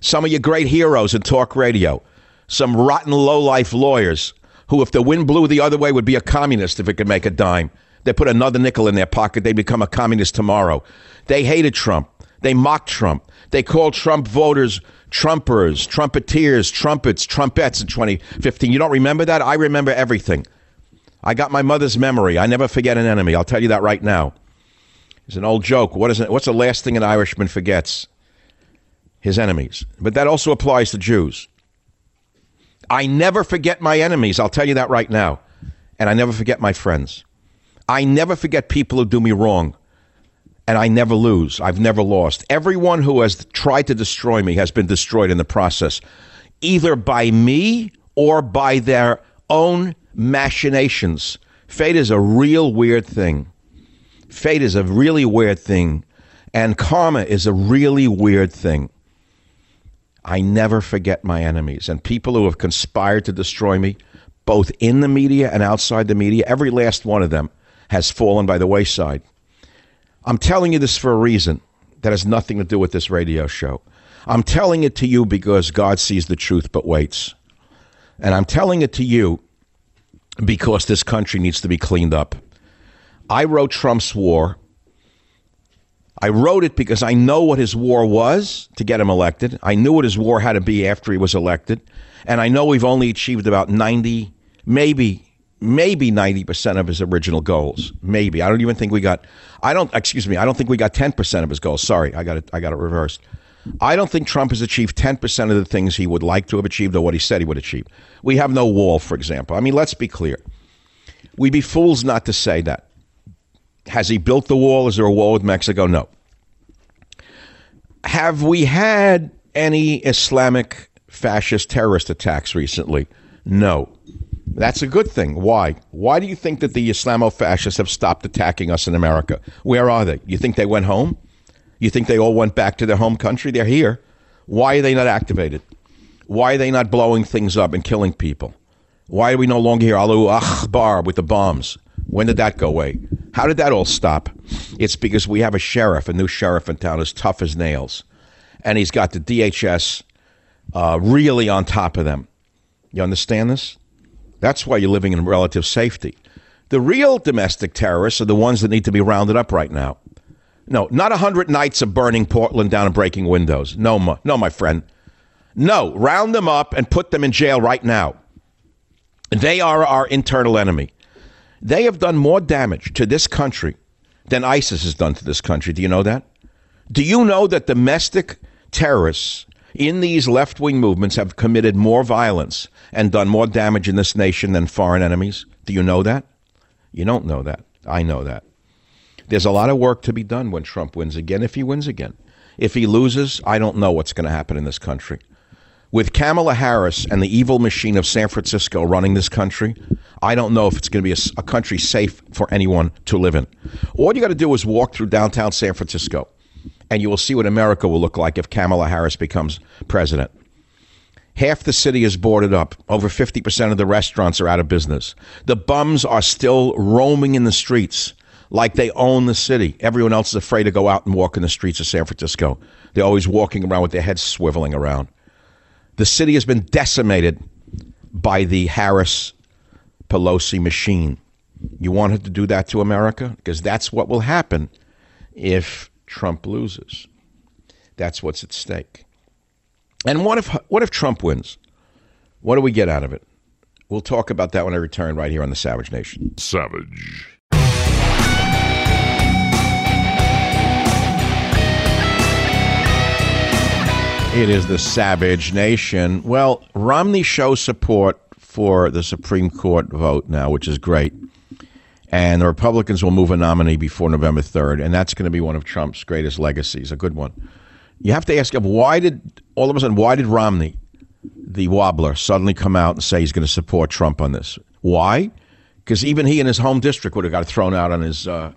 Some of your great heroes in talk radio, some rotten low-life lawyers who, if the wind blew the other way, would be a communist if it could make a dime. They put another nickel in their pocket, they become a communist tomorrow. They hated Trump. They mocked Trump. They called Trump voters Trumpers, trumpeteers, trumpets, trumpets in 2015. You don't remember that? I remember everything. I got my mother's memory. I never forget an enemy. I'll tell you that right now. It's an old joke. What is it? What's the last thing an Irishman forgets? His enemies. But that also applies to Jews. I never forget my enemies. I'll tell you that right now. And I never forget my friends. I never forget people who do me wrong. And I never lose. I've never lost. Everyone who has tried to destroy me has been destroyed in the process, either by me or by their own machinations. Fate is a real weird thing. Fate is a really weird thing. And karma is a really weird thing. I never forget my enemies and people who have conspired to destroy me, both in the media and outside the media. Every last one of them has fallen by the wayside. I'm telling you this for a reason that has nothing to do with this radio show. I'm telling it to you because God sees the truth but waits. And I'm telling it to you because this country needs to be cleaned up. I wrote Trump's war. I wrote it because I know what his war was to get him elected. I knew what his war had to be after he was elected. And I know we've only achieved about 90, maybe, maybe 90% of his original goals. Maybe. I don't even think we got, I don't, excuse me, I don't think we got 10% of his goals. Sorry, I got it, I got it reversed. I don't think Trump has achieved 10% of the things he would like to have achieved or what he said he would achieve. We have no wall, for example. I mean, let's be clear. We'd be fools not to say that. Has he built the wall? Is there a wall with Mexico? No. Have we had any Islamic fascist terrorist attacks recently? No. That's a good thing. Why? Why do you think that the Islamo fascists have stopped attacking us in America? Where are they? You think they went home? You think they all went back to their home country? They're here. Why are they not activated? Why are they not blowing things up and killing people? Why are we no longer here? Allahu Akbar with the bombs. When did that go away? How did that all stop? It's because we have a sheriff, a new sheriff in town, as tough as nails. And he's got the DHS uh, really on top of them. You understand this? That's why you're living in relative safety. The real domestic terrorists are the ones that need to be rounded up right now. No, not a hundred nights of burning Portland down and breaking windows. No, my, no, my friend. No, round them up and put them in jail right now. They are our internal enemy. They have done more damage to this country than ISIS has done to this country. Do you know that? Do you know that domestic terrorists in these left wing movements have committed more violence and done more damage in this nation than foreign enemies? Do you know that? You don't know that. I know that. There's a lot of work to be done when Trump wins again, if he wins again. If he loses, I don't know what's going to happen in this country. With Kamala Harris and the evil machine of San Francisco running this country, I don't know if it's going to be a, a country safe for anyone to live in. All you got to do is walk through downtown San Francisco, and you will see what America will look like if Kamala Harris becomes president. Half the city is boarded up. Over 50% of the restaurants are out of business. The bums are still roaming in the streets like they own the city. Everyone else is afraid to go out and walk in the streets of San Francisco. They're always walking around with their heads swiveling around. The city has been decimated by the Harris Pelosi machine. You want her to do that to America? Because that's what will happen if Trump loses. That's what's at stake. And what if what if Trump wins? What do we get out of it? We'll talk about that when I return right here on the Savage Nation. Savage. It is the Savage Nation. Well, Romney shows support for the Supreme Court vote now, which is great. And the Republicans will move a nominee before November 3rd, and that's going to be one of Trump's greatest legacies, a good one. You have to ask him, why did, all of a sudden, why did Romney, the wobbler, suddenly come out and say he's going to support Trump on this? Why? Because even he in his home district would have got thrown out on his, uh,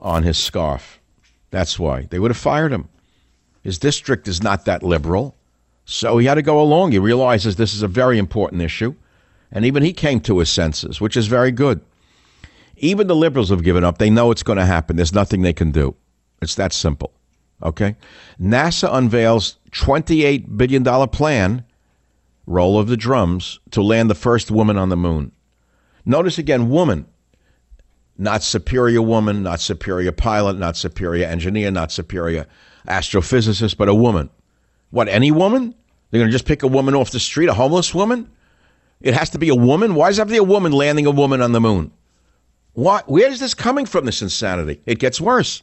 on his scarf. That's why. They would have fired him. His district is not that liberal. So he had to go along. He realizes this is a very important issue. And even he came to his senses, which is very good. Even the liberals have given up. They know it's going to happen. There's nothing they can do. It's that simple. Okay? NASA unveils $28 billion plan, roll of the drums, to land the first woman on the moon. Notice again, woman. Not superior woman, not superior pilot, not superior engineer, not superior astrophysicist, but a woman. What, any woman? They're going to just pick a woman off the street, a homeless woman? It has to be a woman? Why does it have a woman landing a woman on the moon? What, where is this coming from, this insanity? It gets worse.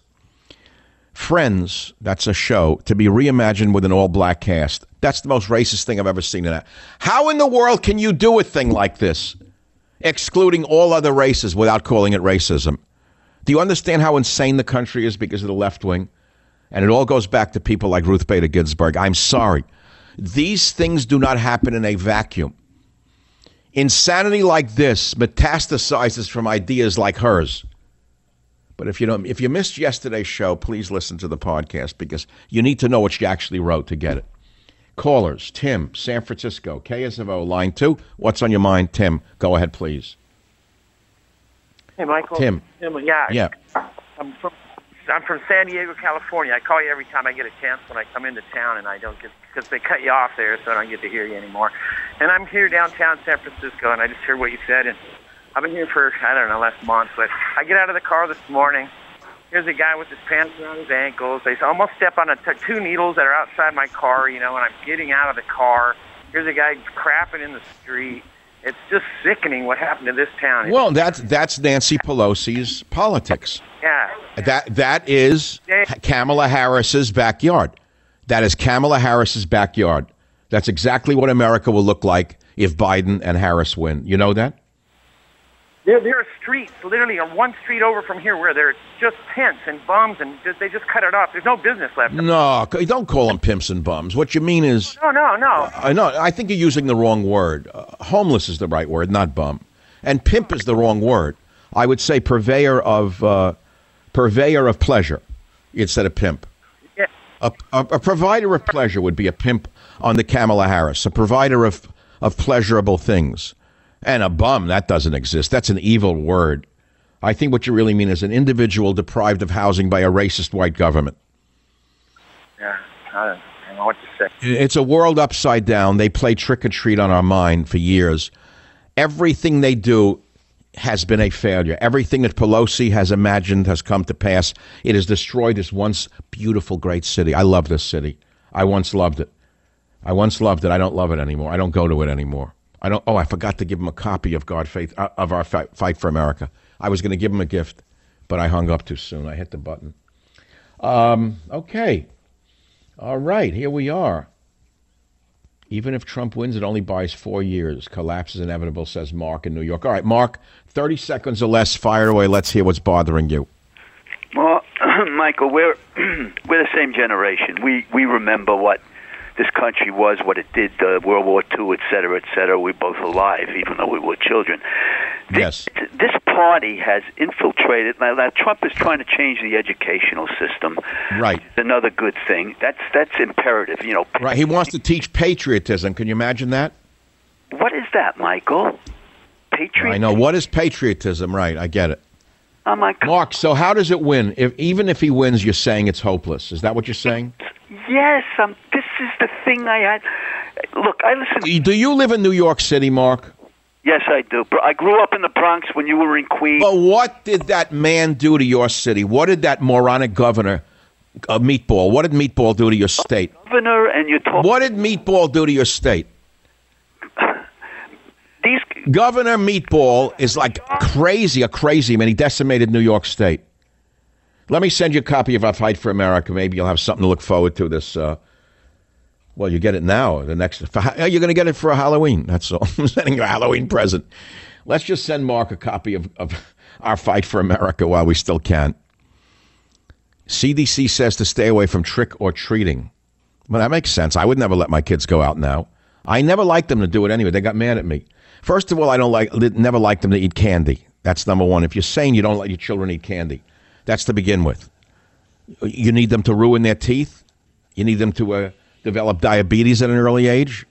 Friends, that's a show, to be reimagined with an all black cast. That's the most racist thing I've ever seen in that. How in the world can you do a thing like this, excluding all other races without calling it racism? Do you understand how insane the country is because of the left wing? And it all goes back to people like Ruth Bader Ginsburg. I'm sorry. These things do not happen in a vacuum. Insanity like this metastasizes from ideas like hers. But if you don't, if you missed yesterday's show, please listen to the podcast because you need to know what she actually wrote to get it. Callers, Tim, San Francisco, KSFO, line two. What's on your mind, Tim? Go ahead, please. Hey, Michael. Tim. Tim yeah. Yeah. I'm from I'm from San Diego, California. I call you every time I get a chance when I come into town, and I don't get because they cut you off there, so I don't get to hear you anymore. And I'm here downtown San Francisco, and I just hear what you said, and I've been here for I don't know last month. But I get out of the car this morning. Here's a guy with his pants around his ankles. They almost step on a t- two needles that are outside my car, you know, and I'm getting out of the car. Here's a guy crapping in the street. It's just sickening what happened to this town. Well, that's that's Nancy Pelosi's politics. Yeah. That that is Kamala Harris's backyard. That is Kamala Harris's backyard. That's exactly what America will look like if Biden and Harris win. You know that? There, there are streets, literally on one street over from here, where there's just tents and bums, and just, they just cut it off. There's no business left. No, don't call them pimps and bums. What you mean is, No, no, no. I know. I think you're using the wrong word. Uh, homeless is the right word, not bum, and pimp is the wrong word. I would say purveyor of uh, purveyor of pleasure instead of pimp. Yeah. A, a, a provider of pleasure would be a pimp on the Kamala Harris. A provider of of pleasurable things. And a bum, that doesn't exist. That's an evil word. I think what you really mean is an individual deprived of housing by a racist white government. Yeah, I don't, I don't know what to say. It's a world upside down. They play trick or treat on our mind for years. Everything they do has been a failure. Everything that Pelosi has imagined has come to pass. It has destroyed this once beautiful, great city. I love this city. I once loved it. I once loved it. I don't love it anymore. I don't go to it anymore. I don't. Oh, I forgot to give him a copy of God Faith uh, of our fight, fight for America. I was going to give him a gift, but I hung up too soon. I hit the button. Um, okay. All right. Here we are. Even if Trump wins, it only buys four years. Collapse is inevitable, says Mark in New York. All right, Mark. Thirty seconds or less. Fire away. Let's hear what's bothering you. Well, Michael, we're we're the same generation. We we remember what this country was, what it did, uh, World War II, et cetera, et cetera. We're both alive, even though we were children. Yes. This, this party has infiltrated. Now, now, Trump is trying to change the educational system. Right. Another good thing. That's that's imperative. You know. Right. He wants to teach patriotism. Can you imagine that? What is that, Michael? Patriotism. I know. What is patriotism? Right. I get it. Oh my God. Mark, so how does it win? If even if he wins, you're saying it's hopeless. Is that what you're saying? Yes, um, this is the thing I had. Look, I listen. Do you live in New York City, Mark? Yes, I do. I grew up in the Bronx when you were in Queens. But what did that man do to your city? What did that moronic governor, uh, Meatball? What did Meatball do to your state? Governor, and you told. What did Meatball do to your state? Governor Meatball is like crazy, a crazy man. He decimated New York State. Let me send you a copy of our Fight for America. Maybe you'll have something to look forward to this. Uh, well, you get it now. The next, you're going to get it for Halloween. That's all. I'm sending you a Halloween present. Let's just send Mark a copy of, of our Fight for America while we still can. CDC says to stay away from trick or treating. Well, that makes sense. I would never let my kids go out now. I never liked them to do it anyway. They got mad at me. First of all, I don't like never like them to eat candy. That's number one. If you're saying you don't let your children eat candy, that's to begin with. You need them to ruin their teeth. You need them to uh, develop diabetes at an early age.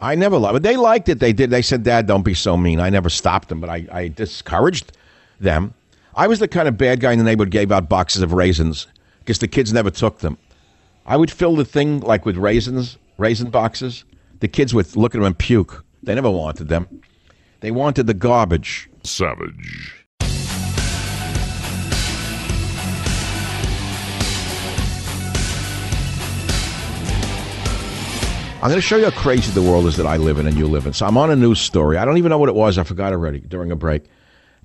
I never loved it. They liked it. They did. They said, "Dad, don't be so mean." I never stopped them, but I, I discouraged them. I was the kind of bad guy in the neighborhood gave out boxes of raisins because the kids never took them. I would fill the thing like with raisins, raisin boxes. The kids would look at them and puke. They never wanted them. They wanted the garbage. Savage. I'm going to show you how crazy the world is that I live in and you live in. So I'm on a news story. I don't even know what it was. I forgot already during a break.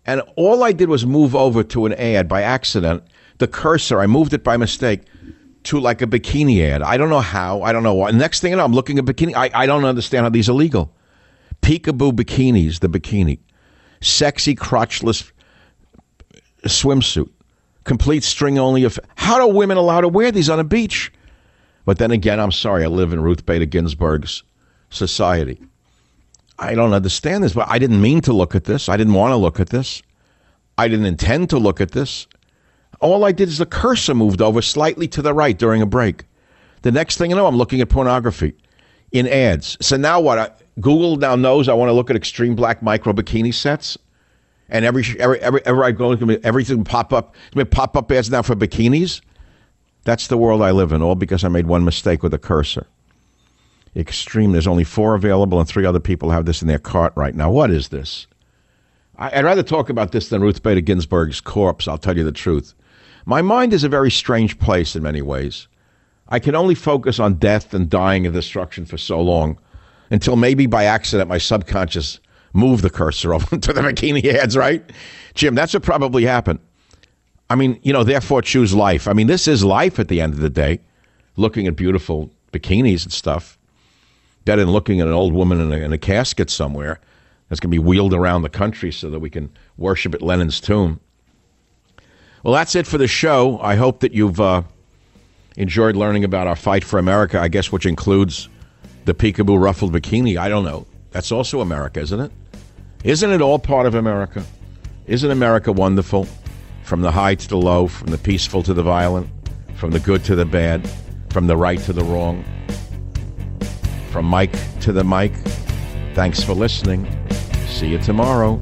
And all I did was move over to an ad by accident. the cursor, I moved it by mistake to like a bikini ad. I don't know how. I don't know why. Next thing you know, I'm looking at bikini. I, I don't understand how these are legal. Peekaboo bikinis, the bikini. Sexy crotchless swimsuit. Complete string only. Of, how are women allowed to wear these on a beach? But then again, I'm sorry, I live in Ruth Bader Ginsburg's society. I don't understand this, but I didn't mean to look at this. I didn't want to look at this. I didn't intend to look at this. All I did is the cursor moved over slightly to the right during a break. The next thing you know, I'm looking at pornography in ads. So now what? I, Google now knows I want to look at extreme black micro bikini sets, and every every every, every I go, everything pop up. Pop up ads now for bikinis. That's the world I live in, all because I made one mistake with a cursor. Extreme. There's only four available, and three other people have this in their cart right now. What is this? I'd rather talk about this than Ruth Bader Ginsburg's corpse, I'll tell you the truth. My mind is a very strange place in many ways. I can only focus on death and dying and destruction for so long until maybe by accident my subconscious moved the cursor over to the bikini ads, right? Jim, that's what probably happened. I mean, you know, therefore choose life. I mean, this is life at the end of the day, looking at beautiful bikinis and stuff, better than looking at an old woman in a, in a casket somewhere that's going to be wheeled around the country so that we can worship at Lenin's tomb. Well, that's it for the show. I hope that you've uh, enjoyed learning about our fight for America, I guess, which includes the peekaboo ruffled bikini. I don't know. That's also America, isn't it? Isn't it all part of America? Isn't America wonderful? From the high to the low, from the peaceful to the violent, from the good to the bad, from the right to the wrong, from Mike to the Mike. Thanks for listening. See you tomorrow.